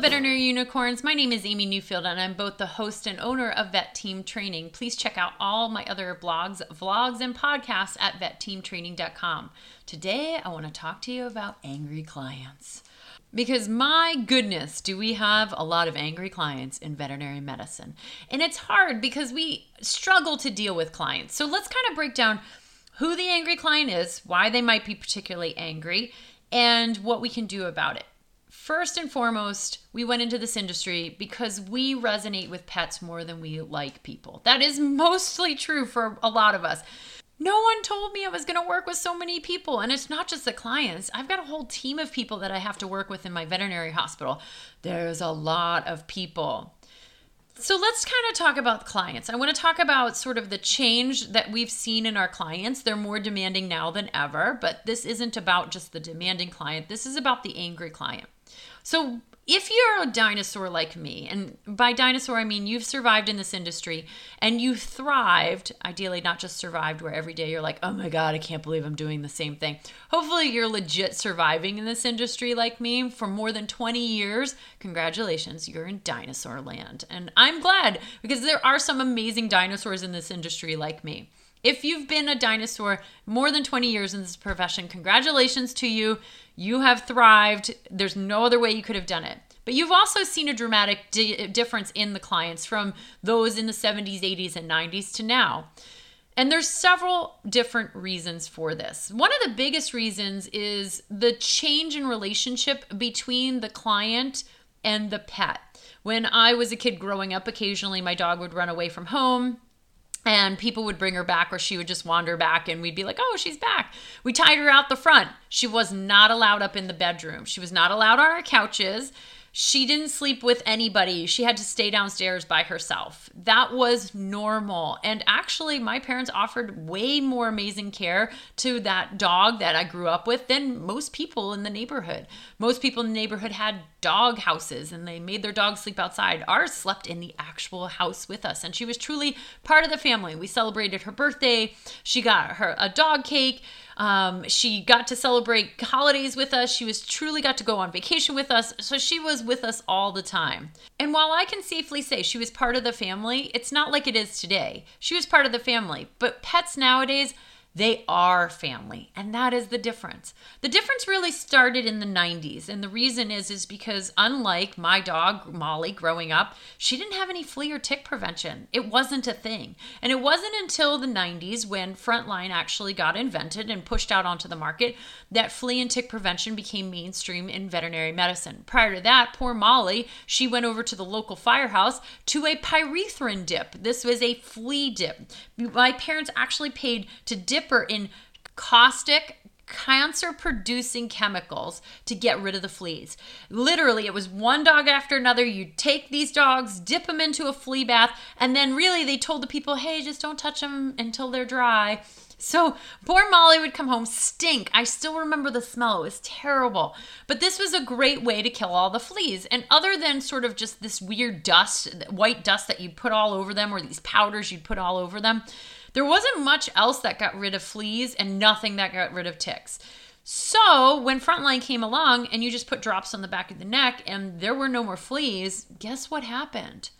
Veterinary unicorns. My name is Amy Newfield, and I'm both the host and owner of Vet Team Training. Please check out all my other blogs, vlogs, and podcasts at vetteamtraining.com. Today, I want to talk to you about angry clients. Because my goodness, do we have a lot of angry clients in veterinary medicine? And it's hard because we struggle to deal with clients. So let's kind of break down who the angry client is, why they might be particularly angry, and what we can do about it. First and foremost, we went into this industry because we resonate with pets more than we like people. That is mostly true for a lot of us. No one told me I was going to work with so many people. And it's not just the clients, I've got a whole team of people that I have to work with in my veterinary hospital. There's a lot of people. So let's kind of talk about clients. I want to talk about sort of the change that we've seen in our clients. They're more demanding now than ever, but this isn't about just the demanding client. This is about the angry client. So if you're a dinosaur like me, and by dinosaur I mean you've survived in this industry and you thrived, ideally not just survived where every day you're like, oh my God, I can't believe I'm doing the same thing. Hopefully you're legit surviving in this industry like me for more than 20 years. Congratulations, you're in dinosaur land. And I'm glad because there are some amazing dinosaurs in this industry like me. If you've been a dinosaur more than 20 years in this profession, congratulations to you. You have thrived. There's no other way you could have done it. But you've also seen a dramatic di- difference in the clients from those in the 70s, 80s, and 90s to now. And there's several different reasons for this. One of the biggest reasons is the change in relationship between the client and the pet. When I was a kid growing up, occasionally my dog would run away from home and people would bring her back or she would just wander back and we'd be like oh she's back. We tied her out the front. She was not allowed up in the bedroom. She was not allowed on our couches she didn't sleep with anybody. She had to stay downstairs by herself. That was normal. And actually, my parents offered way more amazing care to that dog that I grew up with than most people in the neighborhood. Most people in the neighborhood had dog houses and they made their dogs sleep outside. Ours slept in the actual house with us, and she was truly part of the family. We celebrated her birthday. She got her a dog cake. Um, she got to celebrate holidays with us. She was truly got to go on vacation with us. So she was with us all the time. And while I can safely say she was part of the family, it's not like it is today. She was part of the family. But pets nowadays, they are family, and that is the difference. The difference really started in the 90s, and the reason is is because unlike my dog Molly growing up, she didn't have any flea or tick prevention. It wasn't a thing. And it wasn't until the 90s when Frontline actually got invented and pushed out onto the market that flea and tick prevention became mainstream in veterinary medicine. Prior to that, poor Molly, she went over to the local firehouse to a pyrethrin dip. This was a flea dip. My parents actually paid to dip in caustic cancer producing chemicals to get rid of the fleas. Literally, it was one dog after another. You'd take these dogs, dip them into a flea bath, and then really they told the people, hey, just don't touch them until they're dry. So poor Molly would come home stink. I still remember the smell. It was terrible. But this was a great way to kill all the fleas. And other than sort of just this weird dust, white dust that you'd put all over them, or these powders you'd put all over them, there wasn't much else that got rid of fleas and nothing that got rid of ticks. So when Frontline came along and you just put drops on the back of the neck and there were no more fleas, guess what happened?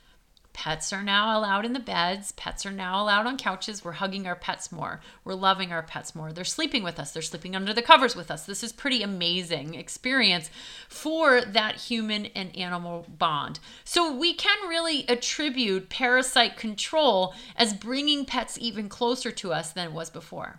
Pets are now allowed in the beds. Pets are now allowed on couches. We're hugging our pets more. We're loving our pets more. They're sleeping with us. They're sleeping under the covers with us. This is pretty amazing experience for that human and animal bond. So we can really attribute parasite control as bringing pets even closer to us than it was before.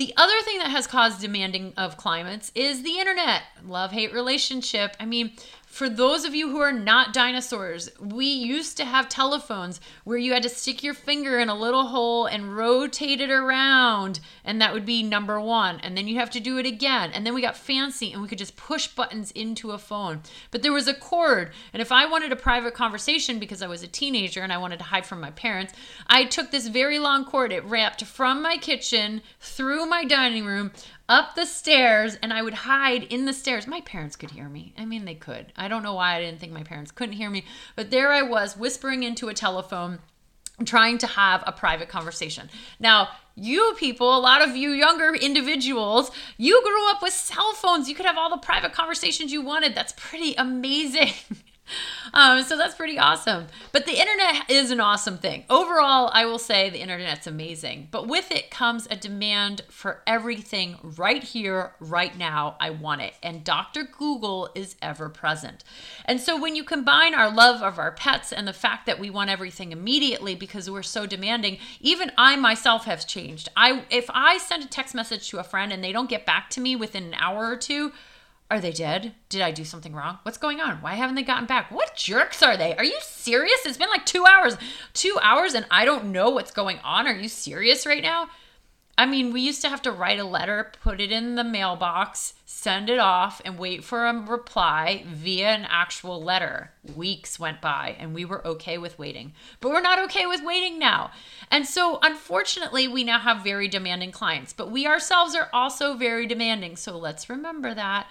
The other thing that has caused demanding of climates is the internet. Love hate relationship. I mean, for those of you who are not dinosaurs, we used to have telephones where you had to stick your finger in a little hole and rotate it around, and that would be number one. And then you have to do it again. And then we got fancy and we could just push buttons into a phone. But there was a cord, and if I wanted a private conversation because I was a teenager and I wanted to hide from my parents, I took this very long cord. It wrapped from my kitchen through my dining room up the stairs and I would hide in the stairs. My parents could hear me. I mean, they could. I don't know why I didn't think my parents couldn't hear me, but there I was whispering into a telephone trying to have a private conversation. Now, you people, a lot of you younger individuals, you grew up with cell phones. You could have all the private conversations you wanted. That's pretty amazing. Um, so that's pretty awesome. But the internet is an awesome thing. Overall, I will say the internet's amazing. But with it comes a demand for everything right here, right now. I want it. And Dr. Google is ever present. And so when you combine our love of our pets and the fact that we want everything immediately because we're so demanding, even I myself have changed. I if I send a text message to a friend and they don't get back to me within an hour or two, are they dead? Did I do something wrong? What's going on? Why haven't they gotten back? What jerks are they? Are you serious? It's been like two hours. Two hours and I don't know what's going on. Are you serious right now? I mean, we used to have to write a letter, put it in the mailbox, send it off, and wait for a reply via an actual letter. Weeks went by, and we were okay with waiting. But we're not okay with waiting now. And so, unfortunately, we now have very demanding clients, but we ourselves are also very demanding. So, let's remember that.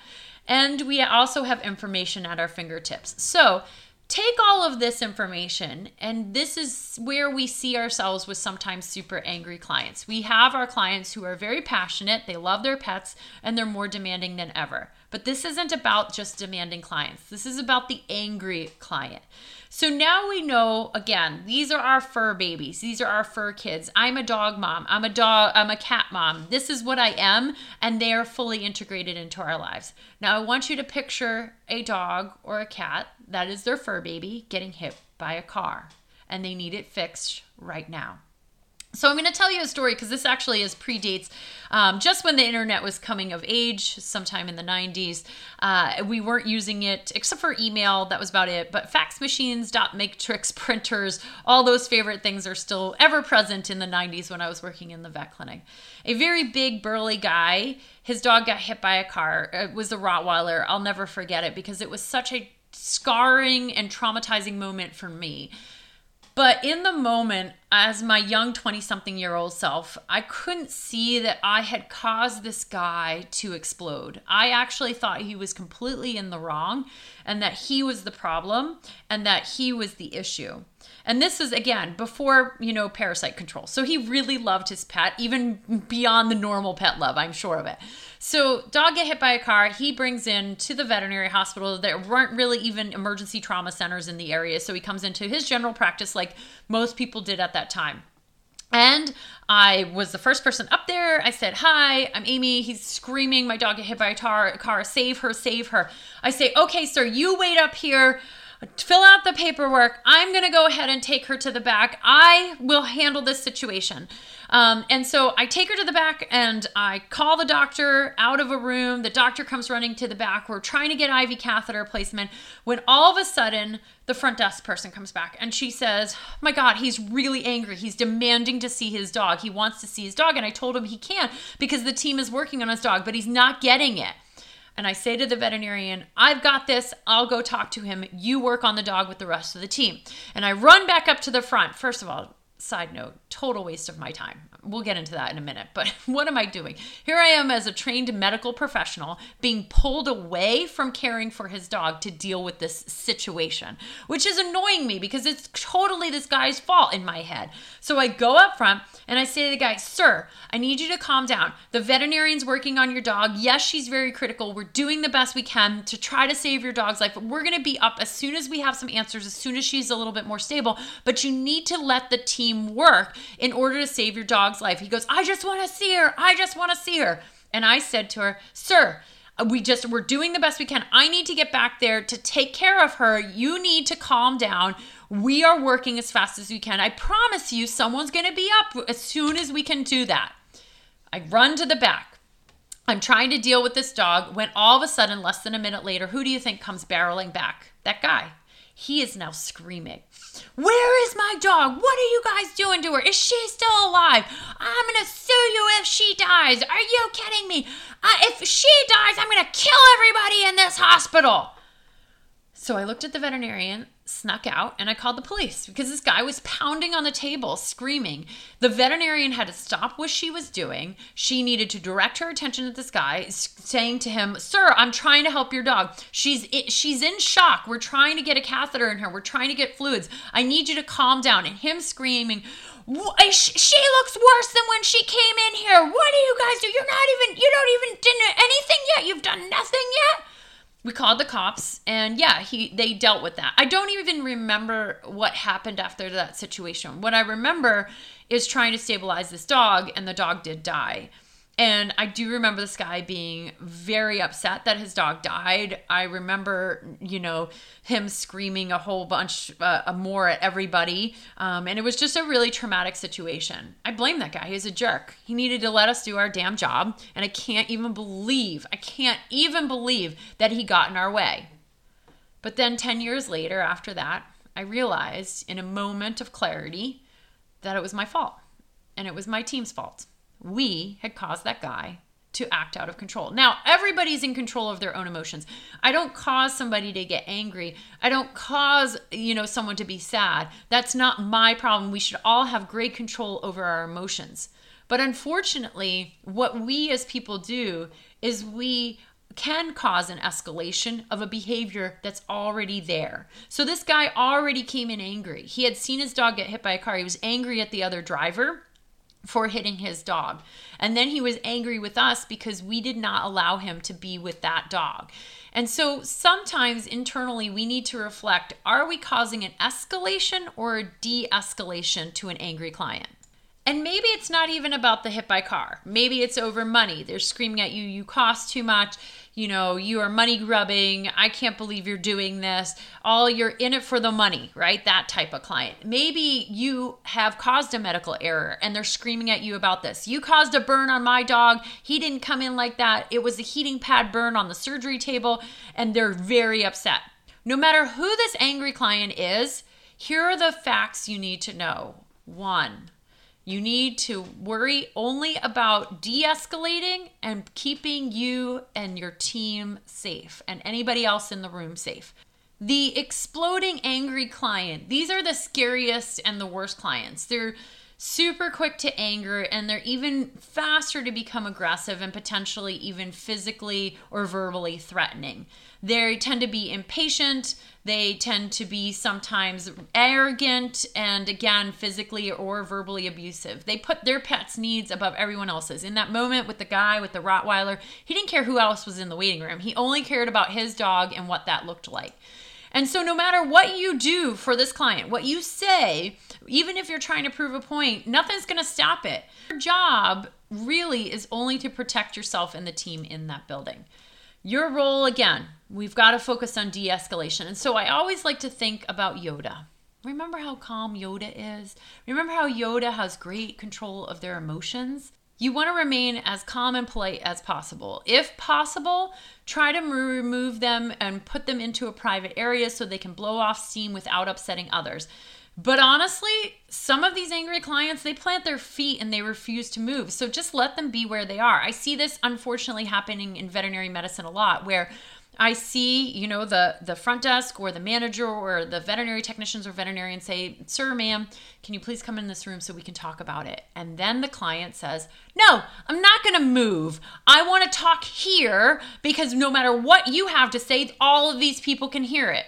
And we also have information at our fingertips. So, take all of this information, and this is where we see ourselves with sometimes super angry clients. We have our clients who are very passionate, they love their pets, and they're more demanding than ever. But this isn't about just demanding clients, this is about the angry client. So now we know again, these are our fur babies. These are our fur kids. I'm a dog mom. I'm a dog I'm a cat mom. This is what I am and they are fully integrated into our lives. Now I want you to picture a dog or a cat that is their fur baby getting hit by a car and they need it fixed right now. So I'm going to tell you a story because this actually is predates um, just when the internet was coming of age, sometime in the 90s. Uh, we weren't using it except for email. That was about it. But fax machines, dot matrix printers, all those favorite things are still ever present in the 90s when I was working in the vet clinic. A very big burly guy. His dog got hit by a car. It was a Rottweiler. I'll never forget it because it was such a scarring and traumatizing moment for me but in the moment, as my young 20 something year old self, I couldn't see that I had caused this guy to explode. I actually thought he was completely in the wrong and that he was the problem and that he was the issue. And this is again before, you know, parasite control. So he really loved his pet, even beyond the normal pet love, I'm sure of it. So dog get hit by a car. He brings in to the veterinary hospital. There weren't really even emergency trauma centers in the area. So he comes into his general practice like most people did at that time. And I was the first person up there. I said, Hi, I'm Amy. He's screaming. My dog got hit by a tar- car. Save her, save her. I say, Okay, sir, you wait up here fill out the paperwork. I'm going to go ahead and take her to the back. I will handle this situation. Um, and so I take her to the back and I call the doctor out of a room. The doctor comes running to the back. We're trying to get IV catheter placement when all of a sudden the front desk person comes back and she says, My God, he's really angry. He's demanding to see his dog. He wants to see his dog. And I told him he can't because the team is working on his dog, but he's not getting it and I say to the veterinarian, I've got this. I'll go talk to him. You work on the dog with the rest of the team. And I run back up to the front. First of all, side note, total waste of my time. We'll get into that in a minute. But what am I doing? Here I am as a trained medical professional being pulled away from caring for his dog to deal with this situation, which is annoying me because it's totally this guy's fault in my head. So I go up front and I say to the guy, Sir, I need you to calm down. The veterinarian's working on your dog. Yes, she's very critical. We're doing the best we can to try to save your dog's life. We're going to be up as soon as we have some answers, as soon as she's a little bit more stable. But you need to let the team work in order to save your dog's life. He goes, I just want to see her. I just want to see her. And I said to her, Sir, uh, we just we're doing the best we can. I need to get back there to take care of her. You need to calm down. We are working as fast as we can. I promise you someone's going to be up as soon as we can do that. I run to the back. I'm trying to deal with this dog when all of a sudden less than a minute later, who do you think comes barreling back? That guy. He is now screaming, Where is my dog? What are you guys doing to her? Is she still alive? I'm to sue you if she dies. Are you kidding me? Uh, if she dies, I'm to kill everybody in this hospital. So I looked at the veterinarian snuck out and I called the police because this guy was pounding on the table, screaming. The veterinarian had to stop what she was doing. She needed to direct her attention to this guy, saying to him, "Sir, I'm trying to help your dog. She's she's in shock. We're trying to get a catheter in her. We're trying to get fluids. I need you to calm down." And him screaming, she looks worse than when she came in here. What do you guys do? You're not even, you don't even did anything yet. You've done nothing yet. We called the cops and yeah he they dealt with that. I don't even remember what happened after that situation. What i remember is trying to stabilize this dog and the dog did die and I do remember this guy being very upset that his dog died. I remember, you know, him screaming a whole bunch uh, more at everybody. Um, and it was just a really traumatic situation. I blame that guy. He's a jerk. He needed to let us do our damn job. And I can't even believe, I can't even believe that he got in our way. But then 10 years later, after that, I realized in a moment of clarity that it was my fault and it was my team's fault we had caused that guy to act out of control. Now, everybody's in control of their own emotions. I don't cause somebody to get angry. I don't cause, you know, someone to be sad. That's not my problem. We should all have great control over our emotions. But unfortunately, what we as people do is we can cause an escalation of a behavior that's already there. So this guy already came in angry. He had seen his dog get hit by a car. He was angry at the other driver for hitting his dog. And then he was angry with us because we did not allow him to be with that dog. And so sometimes internally we need to reflect are we causing an escalation or a de escalation to an angry client? And maybe it's not even about the hit by car. Maybe it's over money. They're screaming at you, you cost too much you know, you are money grubbing. I can't believe you're doing this. All you're in it for the money, right? That type of client. Maybe you have caused a medical error and they're screaming at you about this. You caused a burn on my dog. He didn't come in like that. It was a heating pad burn on the surgery table and they're very upset. No matter who this angry client is, here are the facts you need to know. One, you need to worry only about de escalating and keeping you and your team safe and anybody else in the room safe. The exploding angry client, these are the scariest and the worst clients. They're super quick to anger and they're even faster to become aggressive and potentially even physically or verbally threatening. They tend to be impatient, they tend to be sometimes arrogant and again physically or verbally abusive. They put their pet's needs above everyone else's. In that moment with the guy with the Rottweiler, he didn't care who else was in the waiting room. He only cared about his dog and what that looked like. And so, no matter what you do for this client, what you say, even if you're trying to prove a point, nothing's going to stop it. Your job really is only to protect yourself and the team in that building. Your role, again, we've got to focus on de escalation. And so, I always like to think about Yoda. Remember how calm Yoda is? Remember how Yoda has great control of their emotions? You want to remain as calm and polite as possible. If possible, try to remove them and put them into a private area so they can blow off steam without upsetting others. But honestly, some of these angry clients, they plant their feet and they refuse to move. So just let them be where they are. I see this unfortunately happening in veterinary medicine a lot where I see, you know, the the front desk or the manager or the veterinary technicians or veterinarian say, "Sir, ma'am, can you please come in this room so we can talk about it?" And then the client says, "No, I'm not going to move. I want to talk here because no matter what you have to say, all of these people can hear it."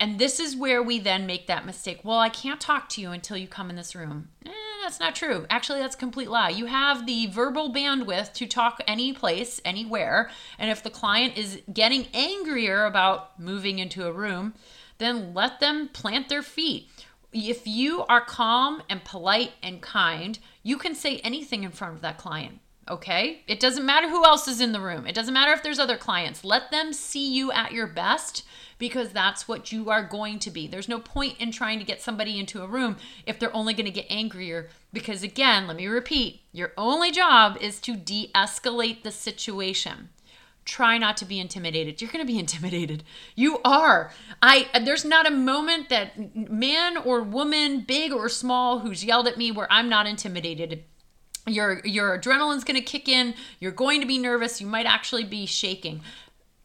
And this is where we then make that mistake. Well, I can't talk to you until you come in this room. Eh, that's not true. Actually, that's a complete lie. You have the verbal bandwidth to talk any place, anywhere. And if the client is getting angrier about moving into a room, then let them plant their feet. If you are calm and polite and kind, you can say anything in front of that client. Okay? It doesn't matter who else is in the room. It doesn't matter if there's other clients. Let them see you at your best because that's what you are going to be. There's no point in trying to get somebody into a room if they're only going to get angrier because, again, let me repeat your only job is to de escalate the situation try not to be intimidated you're going to be intimidated you are i there's not a moment that man or woman big or small who's yelled at me where i'm not intimidated your your adrenaline's going to kick in you're going to be nervous you might actually be shaking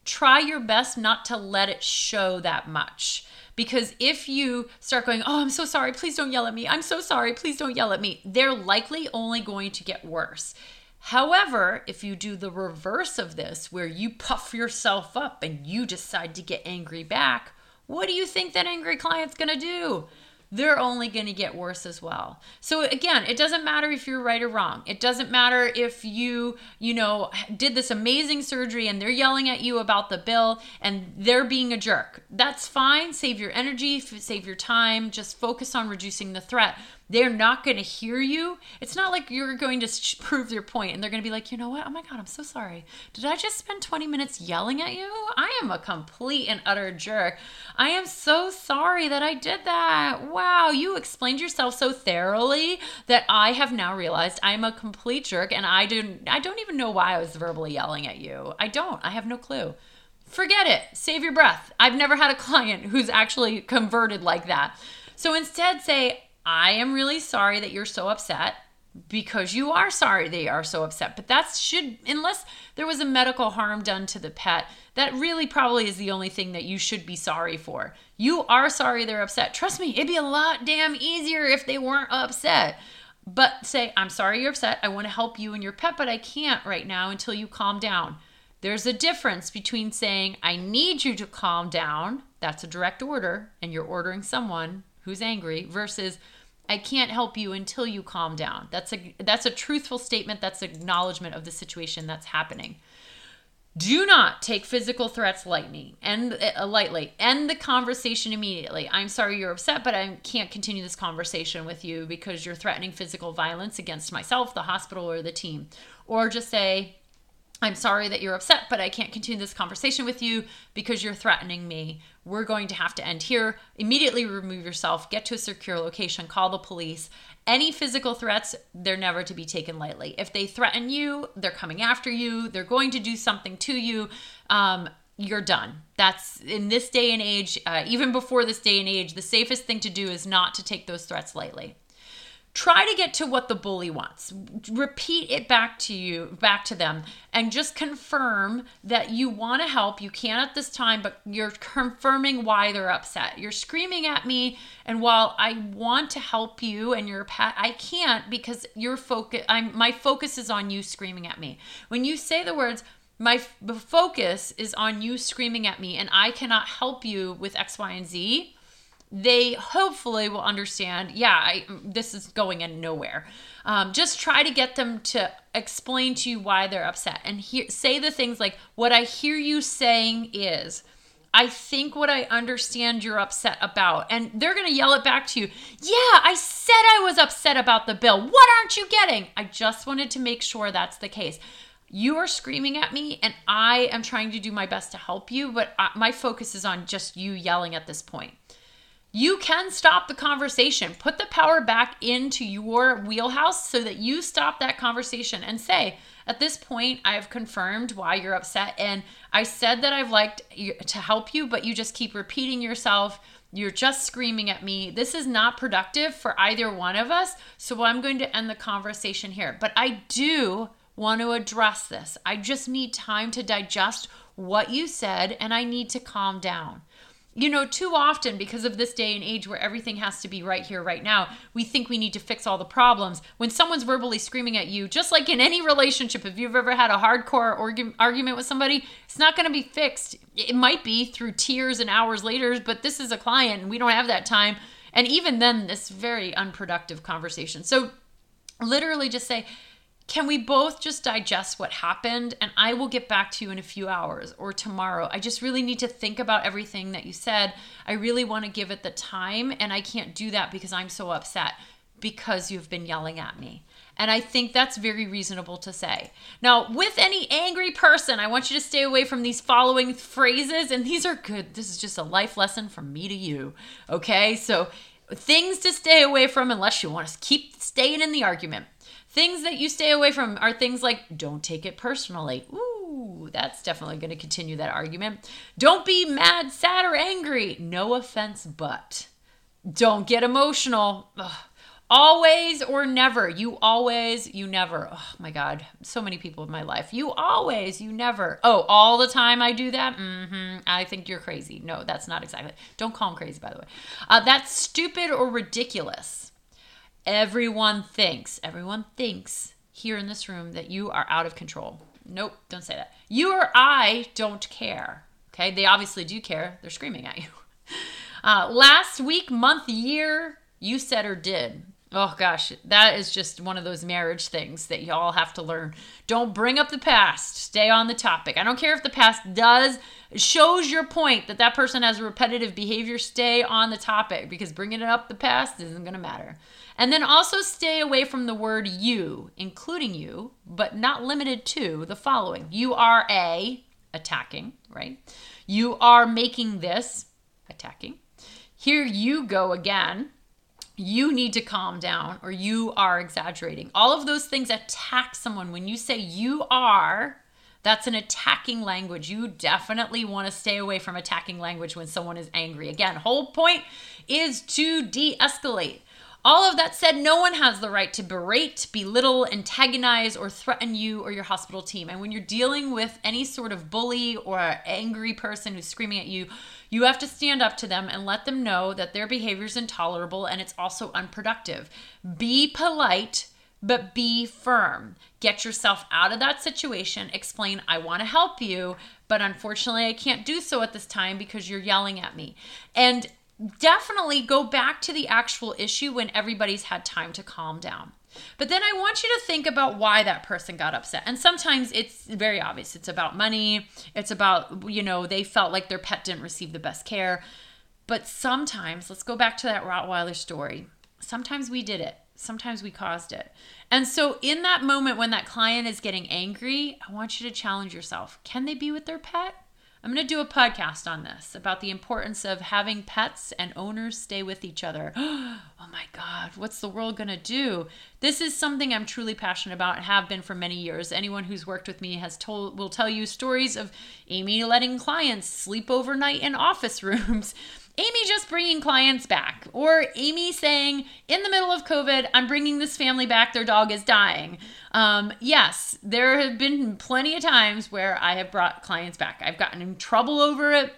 try your best not to let it show that much. Because if you start going, oh, I'm so sorry, please don't yell at me. I'm so sorry, please don't yell at me, they're likely only going to get worse. However, if you do the reverse of this, where you puff yourself up and you decide to get angry back, what do you think that angry client's gonna do? They're only going to get worse as well. So again, it doesn't matter if you're right or wrong. It doesn't matter if you, you know, did this amazing surgery and they're yelling at you about the bill and they're being a jerk. That's fine. Save your energy, save your time, just focus on reducing the threat they're not going to hear you. It's not like you're going to prove your point and they're going to be like, you know what? Oh my God, I'm so sorry. Did I just spend 20 minutes yelling at you? I am a complete and utter jerk. I am so sorry that I did that. Wow, you explained yourself so thoroughly that I have now realized I'm a complete jerk and I didn't I don't even know why I was verbally yelling at you. I don't. I have no clue forget it. Save your breath. I've never had a client who's actually converted like that. So instead, say, I am really sorry that you're so upset because you are sorry they are so upset. But that should, unless there was a medical harm done to the pet, that really probably is the only thing that you should be sorry for. You are sorry they're upset. Trust me, it'd be a lot damn easier if they weren't upset. But say, I'm sorry you're upset. I want to help you and your pet, but I can't right now until you calm down. There's a difference between saying, I need you to calm down. That's a direct order, and you're ordering someone who's angry, versus, I can't help you until you calm down. That's a that's a truthful statement. That's acknowledgement of the situation that's happening. Do not take physical threats lightly. End uh, lightly. End the conversation immediately. I'm sorry you're upset, but I can't continue this conversation with you because you're threatening physical violence against myself, the hospital, or the team. Or just say, I'm sorry that you're upset, but I can't continue this conversation with you because you're threatening me. We're going to have to end here. Immediately remove yourself, get to a secure location, call the police. Any physical threats, they're never to be taken lightly. If they threaten you, they're coming after you, they're going to do something to you. Um, you're done. That's in this day and age, uh, even before this day and age, the safest thing to do is not to take those threats lightly try to get to what the bully wants. Repeat it back to you back to them and just confirm that you want to help. You can at this time but you're confirming why they're upset. You're screaming at me and while i want to help you and your pet i can't because your focus i'm my focus is on you screaming at me. When you say the words my f- focus is on you screaming at me and i cannot help you with x y and z they hopefully will understand yeah I, this is going in nowhere. Um, just try to get them to explain to you why they're upset. And say the things like what i hear you saying is i think what i understand you're upset about. And they're going to yell it back to you. Yeah i said i was upset about the bill. What aren't you getting? I just wanted to make sure that's the case. You are screaming at me and i am trying to do my best to help you but I, my focus is on just you yelling at this point you can stop the conversation. Put the power back into your wheelhouse so that you stop that conversation and say, at this point, I've confirmed why you're upset. And I said that I've liked to help you, but you just keep repeating yourself. You're just screaming at me. This is not productive for either one of us. So I'm going to end the conversation here. But I do want to address this. I just need time to digest what you said and I need to calm down you know, too often because of this day and age where everything has to be right here, right now, we think we need to fix all the problems. When someone's verbally screaming at you, just like in any relationship, if you've ever had a hardcore argu- argument with somebody, it's not going to be fixed. It might be through tears and hours later, but this is a client and we don't have that time. And even then, this very unproductive conversation. So, literally just say, can we both just digest what happened and I will get back to you in a few hours or tomorrow? I just really need to think about everything that you said. I really want to give it the time and I can't do that because I'm so upset because you've been yelling at me. And I think that's very reasonable to say. Now, with any angry person, I want you to stay away from these following phrases. And these are good. This is just a life lesson from me to you. Okay. So, things to stay away from unless you want to keep staying in the argument. Things that you stay away from are things like don't take it personally. Ooh, that's definitely going to continue that argument. Don't be mad, sad, or angry. No offense, but. Don't get emotional. Ugh. Always or never. You always, you never. Oh my God. So many people in my life. You always, you never. Oh, all the time I do that? Mm-hmm. I think you're crazy. No, that's not exactly. Don't call them crazy, by the way. Uh, that's stupid or ridiculous everyone thinks, everyone thinks here in this room that you are out of control. Nope, don't say that. You or I don't care. Okay, they obviously do care. They're screaming at you. Uh, last week, month, year, you said or did. Oh gosh, that is just one of those marriage things that y'all have to learn. Don't bring up the past. Stay on the topic. I don't care if the past does shows your point that that person has a repetitive behavior. Stay on the topic because bringing it up the past isn't going to matter. And then also stay away from the word you, including you, but not limited to the following. You are a attacking, right? You are making this attacking. Here you go again you need to calm down or you are exaggerating. All of those things attack someone. When you say you are, that's an attacking language. You definitely want to stay away from attacking language when someone is angry. Again, whole point is to de-escalate. All of that said, no one has the right to berate, belittle, antagonize, or threaten you or your hospital team. And when you're dealing with any sort of bully or angry person who's screaming at you, you have to stand up to them and let them know that their behavior is intolerable and it's also unproductive. Be polite but be firm. Get yourself out of that situation. Explain, I want to help you, but unfortunately, I can't do so at this time because you're yelling at me. And definitely go back to the actual issue when everybody's had time to calm down. But then I want you to think about why that person got upset. And sometimes it's very obvious. It's about money. It's about, you know, they felt like their pet didn't receive the best care. But sometimes, let's go back to that Rottweiler story. Sometimes we did it. Sometimes we caused it. And so, in that moment when that client is getting angry, I want you to challenge yourself. Can they be with their pet? I'm going to do a podcast on this about the importance of having pets and owners stay with each other. oh my God, what's the world going to do? This is something I'm truly passionate about and have been for many years. Anyone who's worked with me has told will tell you stories of Amy letting clients sleep overnight in office rooms Amy just bringing clients back, or Amy saying, in the middle of COVID, I'm bringing this family back, their dog is dying. Um, yes, there have been plenty of times where I have brought clients back. I've gotten in trouble over it,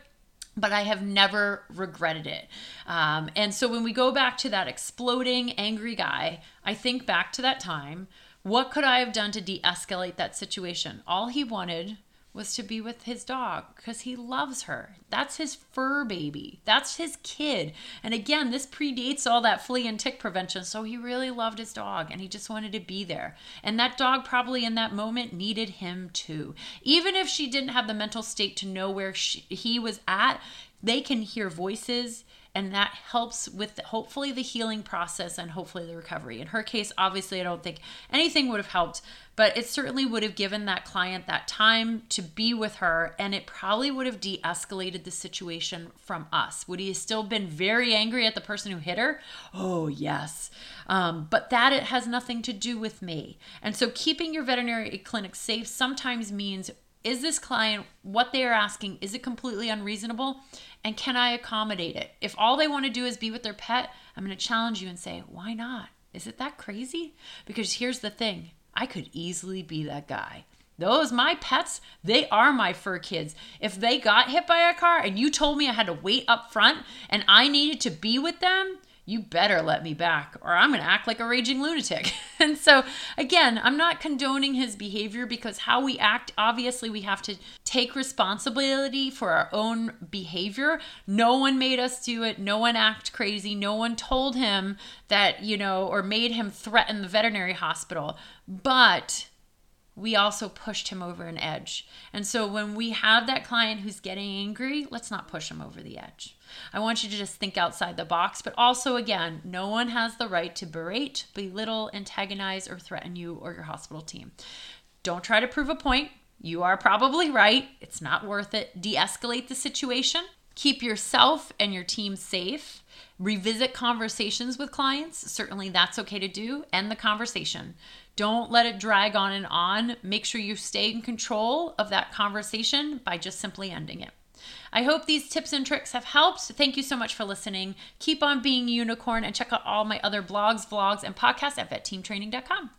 but I have never regretted it. Um, and so when we go back to that exploding, angry guy, I think back to that time. What could I have done to de escalate that situation? All he wanted was to be with his dog because he loves her. That's his fur baby. That's his kid. And again, this predates all that flea and tick prevention. So he really loved his dog and he just wanted to be there. And that dog probably in that moment needed him too. Even if she didn't have the mental state to know where she, he was at, they can hear voices and that helps with hopefully the healing process and hopefully the recovery. In her case, obviously, I don't think anything would have helped, but it certainly would have given that client that time to be with her, and it probably would have de escalated the situation from us. Would he have still been very angry at the person who hit her? Oh, yes. Um, but that it has nothing to do with me. And so, keeping your veterinary clinic safe sometimes means is this client what they are asking is it completely unreasonable? And can i accommodate it? If all they want to do is be with their pet i'm going to challenge you and say why not? Is it that crazy? Because here's the thing i could easily be that guy. Those my pets they are my fur kids. If they got hit by a car and you told me i had to wait up front and i needed to be with them you better let me back or I'm going to act like a raging lunatic. and so, again, I'm not condoning his behavior because how we act, obviously, we have to take responsibility for our own behavior. No one made us do it. No one act crazy. No one told him that, you know, or made him threaten the veterinary hospital. But we also pushed him over an edge. And so when we have that client who's getting angry, let's not push him over the edge. I want you to just think outside the box, but also, again, no one has the right to berate, belittle, antagonize, or threaten you or your hospital team. Don't try to prove a point. You are probably right. It's not worth it. De escalate the situation. Keep yourself and your team safe. Revisit conversations with clients. Certainly, that's okay to do. End the conversation. Don't let it drag on and on. Make sure you stay in control of that conversation by just simply ending it. I hope these tips and tricks have helped. Thank you so much for listening. Keep on being unicorn and check out all my other blogs, vlogs, and podcasts at vetteamtraining.com.